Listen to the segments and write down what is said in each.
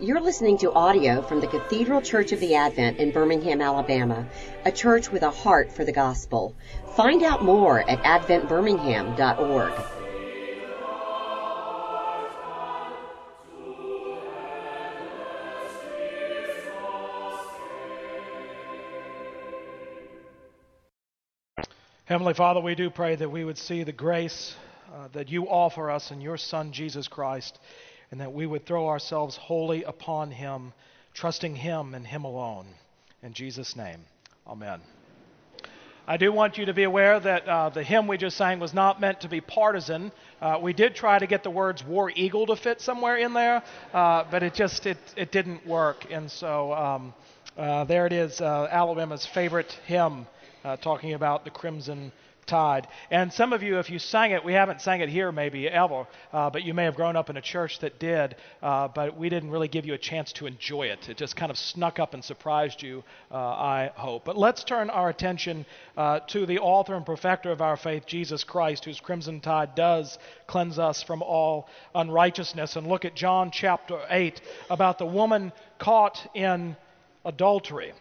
You're listening to audio from the Cathedral Church of the Advent in Birmingham, Alabama, a church with a heart for the gospel. Find out more at adventbirmingham.org. Heavenly Father, we do pray that we would see the grace uh, that you offer us in your Son, Jesus Christ, and that we would throw ourselves wholly upon him, trusting him and him alone. In Jesus' name, amen. I do want you to be aware that uh, the hymn we just sang was not meant to be partisan. Uh, we did try to get the words War Eagle to fit somewhere in there, uh, but it just it, it didn't work. And so um, uh, there it is, uh, Alabama's favorite hymn uh, talking about the crimson tide. And some of you, if you sang it, we haven't sang it here maybe ever, uh, but you may have grown up in a church that did, uh, but we didn't really give you a chance to enjoy it. It just kind of snuck up and surprised you, uh, I hope. But let's turn our attention uh, to the author and perfecter of our faith, Jesus Christ, whose crimson tide does cleanse us from all unrighteousness, and look at John chapter 8 about the woman caught in adultery.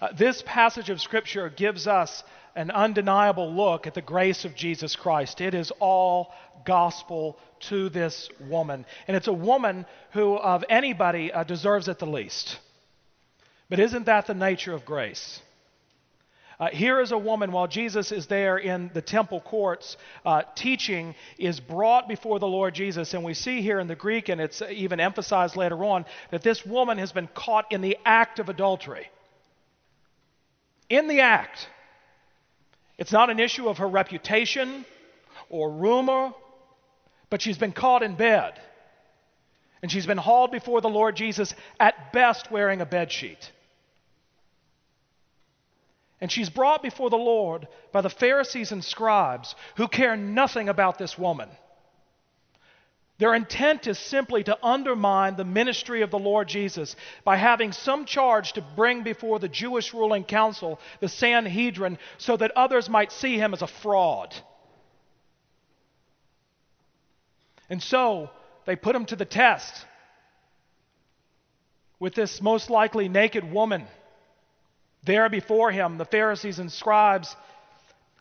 Uh, this passage of Scripture gives us an undeniable look at the grace of Jesus Christ. It is all gospel to this woman. And it's a woman who, of anybody, uh, deserves it the least. But isn't that the nature of grace? Uh, here is a woman, while Jesus is there in the temple courts uh, teaching, is brought before the Lord Jesus. And we see here in the Greek, and it's even emphasized later on, that this woman has been caught in the act of adultery in the act. It's not an issue of her reputation or rumor, but she's been caught in bed. And she's been hauled before the Lord Jesus, at best wearing a bedsheet. And she's brought before the Lord by the Pharisees and scribes who care nothing about this woman. Their intent is simply to undermine the ministry of the Lord Jesus by having some charge to bring before the Jewish ruling council, the Sanhedrin, so that others might see him as a fraud. And so they put him to the test with this most likely naked woman. There before him, the Pharisees and scribes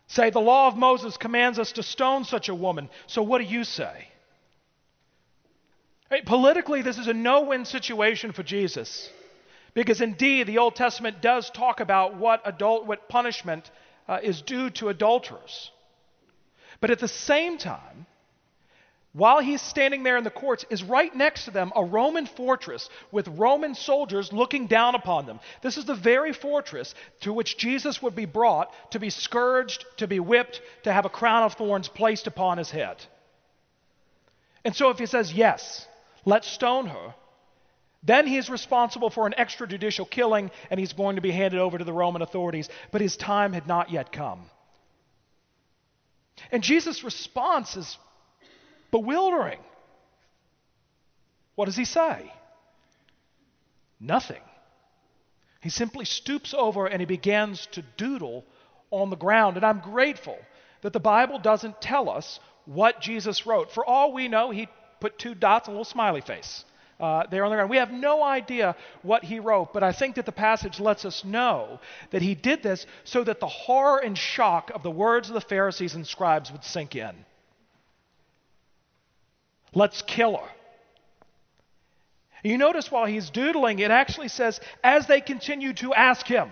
say, The law of Moses commands us to stone such a woman. So what do you say? Right? Politically, this is a no win situation for Jesus. Because indeed, the Old Testament does talk about what, adult, what punishment uh, is due to adulterers. But at the same time, while he's standing there in the courts, is right next to them a Roman fortress with Roman soldiers looking down upon them. This is the very fortress to which Jesus would be brought to be scourged, to be whipped, to have a crown of thorns placed upon his head. And so if he says yes, Let's stone her. Then he's responsible for an extrajudicial killing and he's going to be handed over to the Roman authorities. But his time had not yet come. And Jesus' response is bewildering. What does he say? Nothing. He simply stoops over and he begins to doodle on the ground. And I'm grateful that the Bible doesn't tell us what Jesus wrote. For all we know, he put two dots and a little smiley face. Uh, there on the ground. We have no idea what he wrote, but I think that the passage lets us know that he did this so that the horror and shock of the words of the Pharisees and scribes would sink in. Let's kill her. You notice while he's doodling, it actually says, as they continue to ask him,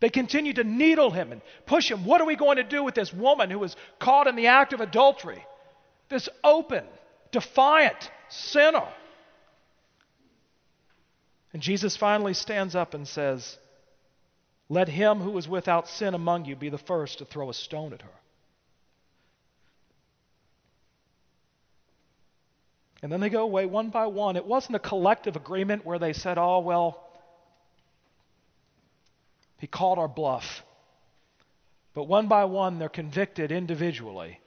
they continue to needle him and push him. What are we going to do with this woman who was caught in the act of adultery? This open, defiant sinner. And Jesus finally stands up and says, Let him who is without sin among you be the first to throw a stone at her. And then they go away one by one. It wasn't a collective agreement where they said, Oh, well, he called our bluff. But one by one, they're convicted individually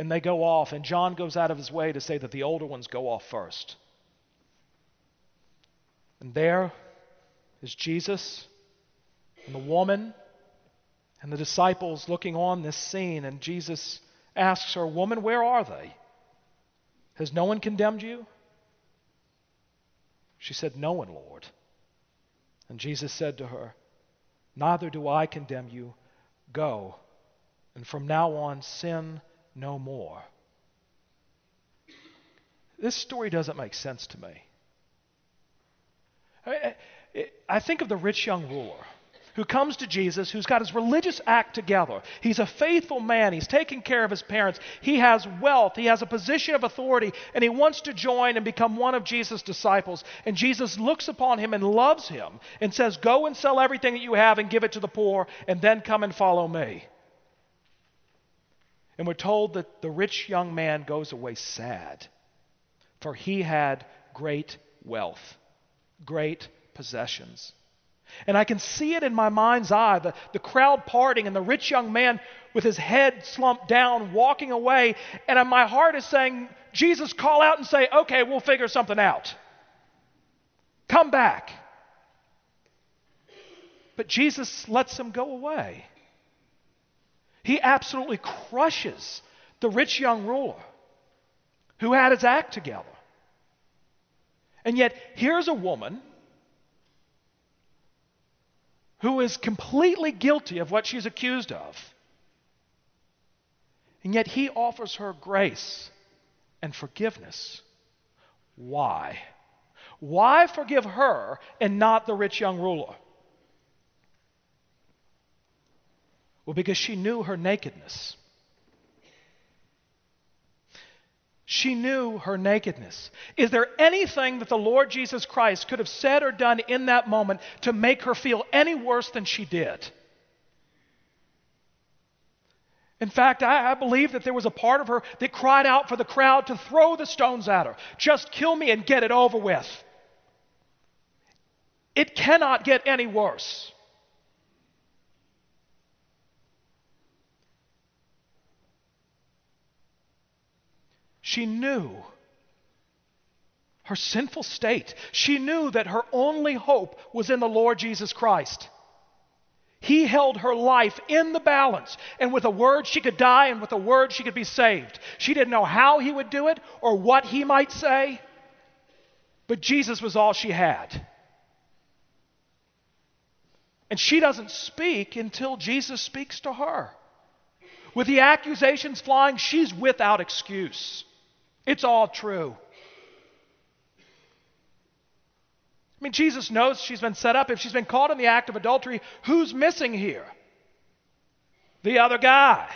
and they go off, and John goes out of his way to say that the older ones go off first. And there is Jesus and the woman and the disciples looking on this scene, and Jesus asks her, Woman, where are they? Has no one condemned you? She said, No one, Lord. And Jesus said to her, Neither do I condemn you. Go, and from now on sin no more. This story doesn't make sense to me. I, I think of the rich young ruler who comes to Jesus, who's got his religious act together. He's a faithful man. He's taking care of his parents. He has wealth. He has a position of authority, and he wants to join and become one of Jesus' disciples. And Jesus looks upon him and loves him and says, Go and sell everything that you have and give it to the poor, and then come and follow me. And we're told that the rich young man goes away sad, for he had great wealth, great possessions. And I can see it in my mind's eye the, the crowd parting and the rich young man with his head slumped down walking away. And my heart is saying, Jesus, call out and say, okay, we'll figure something out. Come back. But Jesus lets him go away. He absolutely crushes the rich young ruler who had his act together. And yet, here's a woman who is completely guilty of what she's accused of. And yet he offers her grace and forgiveness. Why? Why forgive her and not the rich young ruler? Well, because she knew her nakedness. She knew her nakedness. Is there anything that the Lord Jesus Christ could have said or done in that moment to make her feel any worse than she did? In fact, I, I, believe that there was a part of her that cried out for the crowd to throw the stones at her. Just kill me and get it over with. It cannot get any worse. She knew her sinful state. She knew that her only hope was in the Lord Jesus Christ. He held her life in the balance, and with a word she could die, and with a word she could be saved. She didn't know how he would do it or what he might say, but Jesus was all she had. And she doesn't speak until Jesus speaks to her. With the accusations flying, she's without excuse. It's all true. I mean, Jesus knows she's been set up. If she's been caught in the act of adultery, who's missing here? The other guy.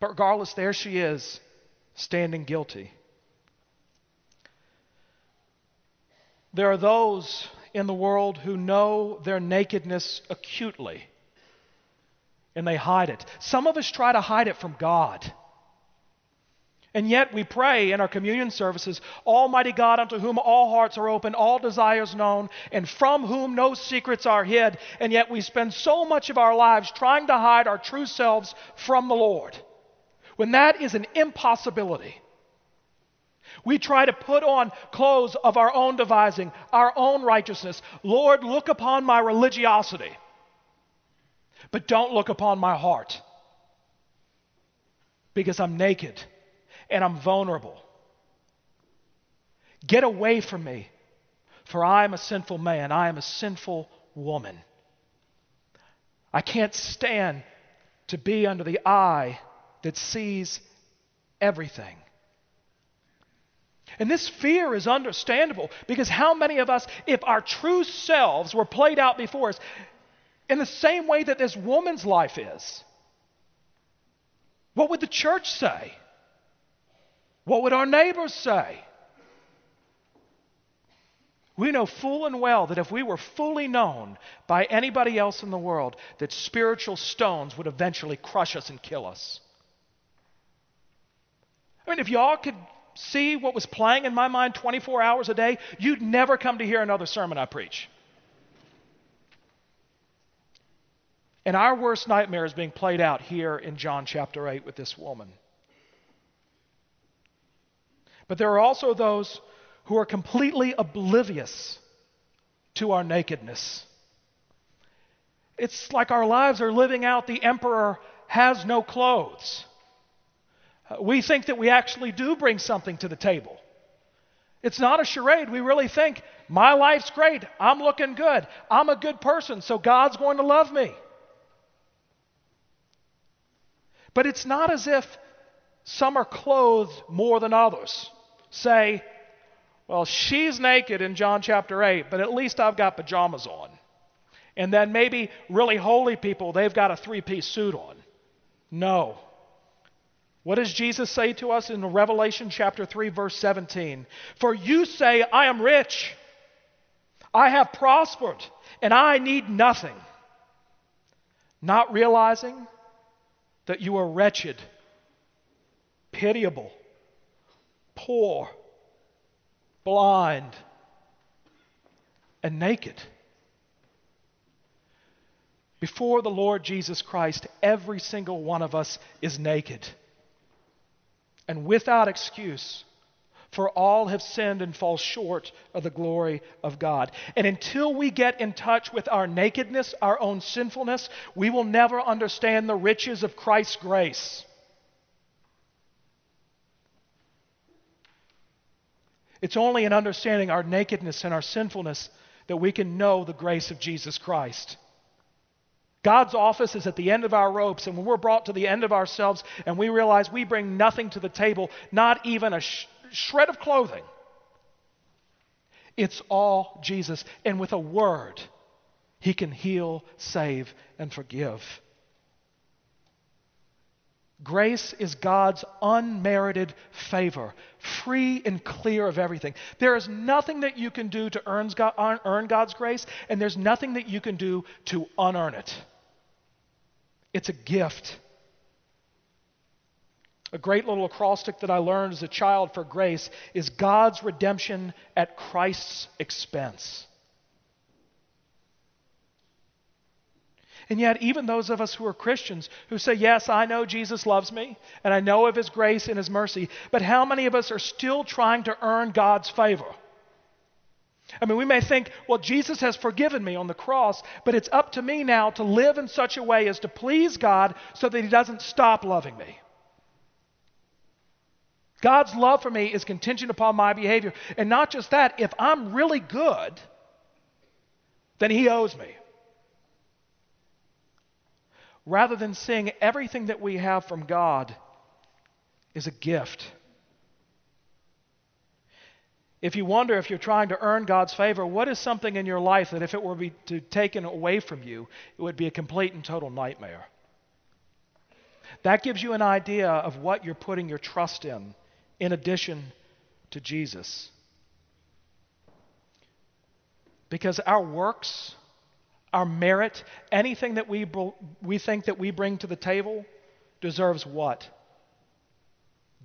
But regardless, there she is, standing guilty. There are those in the world who know their nakedness acutely, and they hide it. Some of us try to hide it from God. And yet we pray in our communion services, Almighty God, unto whom all hearts are open, all desires known, and from whom no secrets are hid. And yet we spend so much of our lives trying to hide our true selves from the Lord, when that is an impossibility. We try to put on clothes of our own devising, our own righteousness. Lord, look upon my religiosity, but don't look upon my heart, because I'm naked and I'm vulnerable. Get away from me, for I am a sinful man. I am a sinful woman. I can't stand to be under the eye that sees everything. And this fear is understandable because how many of us, if our true selves were played out before us in the same way that this woman's life is, what would the church say? What would our neighbors say? We know full and well that if we were fully known by anybody else in the world, that spiritual stones would eventually crush us and kill us. I mean, if y'all could see what was playing in my mind 24 hours a day, you'd never come to hear another sermon I preach. And our worst nightmare is being played out here in John chapter 8 with this woman. But there are also those who are completely oblivious to our nakedness. It's like our lives are living out the emperor has no clothes. Uh, we think that we actually do bring something to the table. It's not a charade. We really think, my life's great. I'm looking good. I'm a good person, so God's going to love me. But it's not as if some are clothed more than others. Say, well, she's naked in John chapter 8, but at least I've got pajamas on. And then maybe really holy people, they've got a three piece suit on. No. What does Jesus say to us in Revelation chapter 3, verse 17? For you say, I am rich, I have prospered, and I need nothing. Not realizing that you are wretched, pitiable, poor, blind, and naked. Before the Lord Jesus Christ, every single one of us is naked and without excuse. For all have sinned and fall short of the glory of God. And until we get in touch with our nakedness, our own sinfulness, we will never understand the riches of Christ's grace. It's only in understanding our nakedness and our sinfulness that we can know the grace of Jesus Christ. God's office is at the end of our ropes, and when we're brought to the end of ourselves and we realize we bring nothing to the table, not even a sh- shred of clothing, it's all Jesus. And with a word, He can heal, save, and forgive. Grace is God's unmerited favor, free and clear of everything. There is nothing that you can do to earn, God's grace, and there's nothing that you can do to unearn it. It's a gift. A great little acrostic that I learned as a child for grace is God's redemption at Christ's expense. And yet, even those of us who are Christians who say, Yes, I know Jesus loves me, and I know of His grace and His mercy, but how many of us are still trying to earn God's favor? I mean, we may think, well, Jesus has forgiven me on the cross, but it's up to me now to live in such a way as to please God so that He doesn't stop loving me. God's love for me is contingent upon my behavior. And not just that, if I'm really good, then He owes me rather than seeing everything that we have from God is a gift. If you wonder if you're trying to earn God's favor, what is something in your life that if it were to be taken away from you, it would be a complete and total nightmare? That gives you an idea of what you're putting your trust in, in addition to Jesus. Because our works our merit, anything that we, we think that we bring to the table deserves what?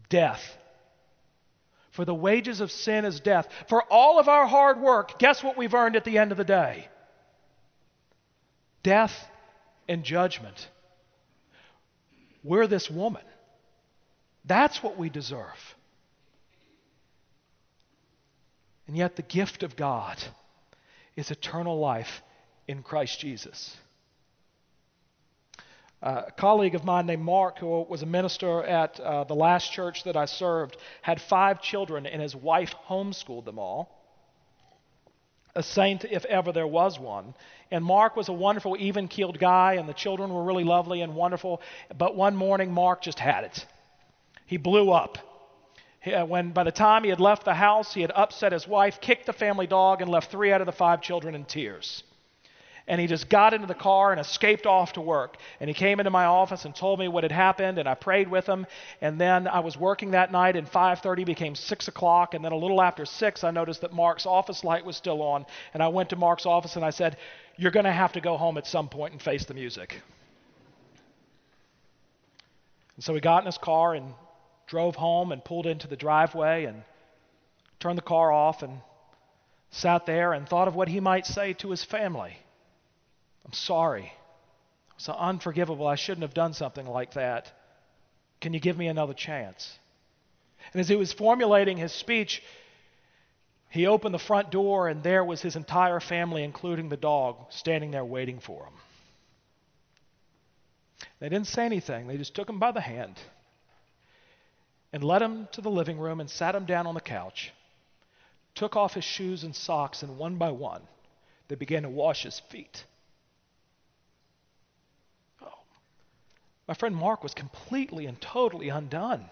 Death. For the wages of sin is death. For all of our hard work, guess what we've earned at the end of the day? Death and judgment. We're this woman. That's what we deserve. And yet, the gift of God is eternal life in Christ Jesus. Uh, a colleague of mine named Mark, who was a minister at uh, the last church that I served, had five children, and his wife homeschooled them all. A saint, if ever there was one. And Mark was a wonderful, even keeled guy, and the children were really lovely and wonderful. But one morning, Mark just had it. He blew up. He, uh, when by the time he had left the house, he had upset his wife, kicked the family dog, and left three out of the five children in tears and he just got into the car and escaped off to work. And he came into my office and told me what had happened, and I prayed with him. And then I was working that night, and 5:30 became 6 o'clock. And then a little after 6, I noticed that Mark's office light was still on. And I went to Mark's office and I said, "You're going to have to go home at some point and face the music." And so he got in his car and drove home and pulled into the driveway and turned the car off and sat there and thought of what he might say to his family. I'm sorry. It's unforgivable. I shouldn't have done something like that. Can you give me another chance? And as he was formulating his speech, he opened the front door, and there was his entire family, including the dog, standing there waiting for him. They didn't say anything, they just took him by the hand and led him to the living room and sat him down on the couch, took off his shoes and socks, and one by one, they began to wash his feet. My friend Mark was completely and totally undone.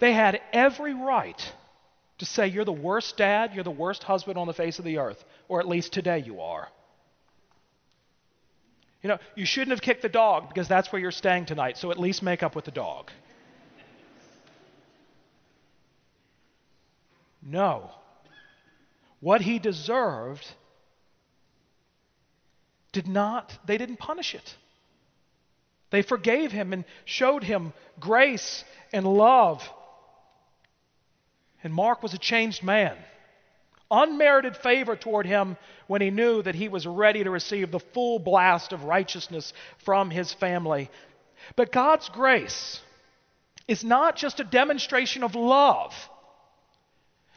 They had every right to say, You're the worst dad, you're the worst husband on the face of the earth, or at least today you are. You know, you shouldn't have kicked the dog because that's where you're staying tonight, so at least make up with the dog. No. What he deserved did not, they didn't punish it. They forgave him and showed him grace and love. And Mark was a changed man. Unmerited favor toward him when he knew that he was ready to receive the full blast of righteousness from his family. But God's grace is not just a demonstration of love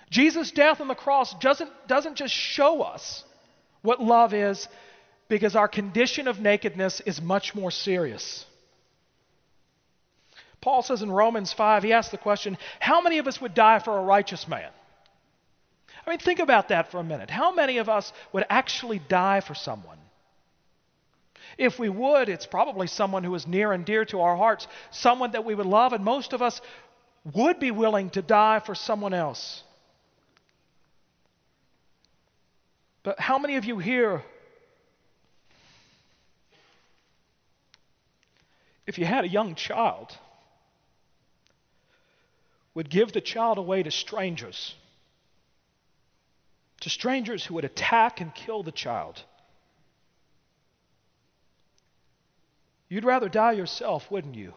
Jesus' death on the cross doesn't, doesn't just show us what love is, because our condition of nakedness is much more serious. Paul says in Romans 5, he asks the question, How many of us would die for a righteous man? I mean, think about that for a minute. How many of us would actually die for someone? If we would, it's probably someone who is near and dear to our hearts, someone that we would love, and most of us would be willing to die for someone else. But how many of you here, if you had a young child, would give the child away to strangers? To strangers who would attack and kill the child? You'd rather die yourself, wouldn't you?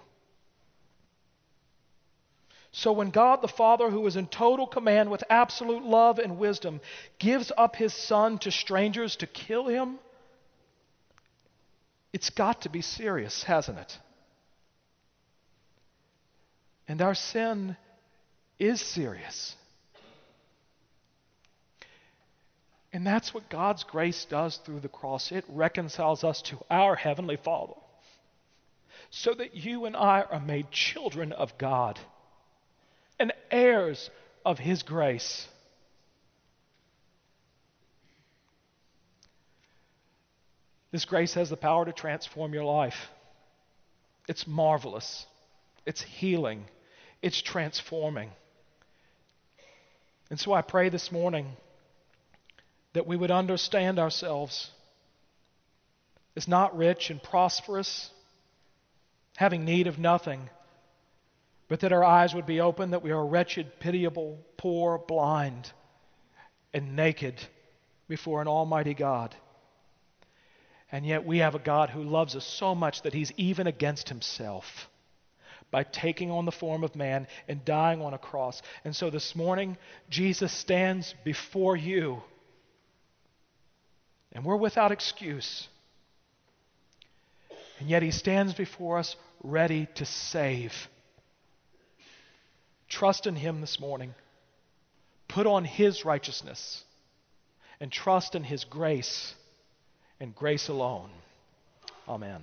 So when God the Father, who is in total command with absolute love and wisdom, gives up his Son to strangers to kill him, it's got to be serious, hasn't it? And our sin is serious. And that's what God's grace does through the cross. It reconciles us to our Heavenly Father so that you and I are made children of God and heirs of His grace. This grace has the power to transform your life. It's marvelous. It's healing. It's transforming. And so I pray this morning that we would understand ourselves as not rich and prosperous, having need of nothing but that our eyes would be open, that we are wretched, pitiable, poor, blind, and naked before an almighty God. And yet we have a God who loves us so much that he's even against himself by taking on the form of man and dying on a cross. And so this morning, Jesus stands before you, and we're without excuse. And yet he stands before us ready to save. Trust in Him this morning. Put on His righteousness and trust in His grace and grace alone. Amen.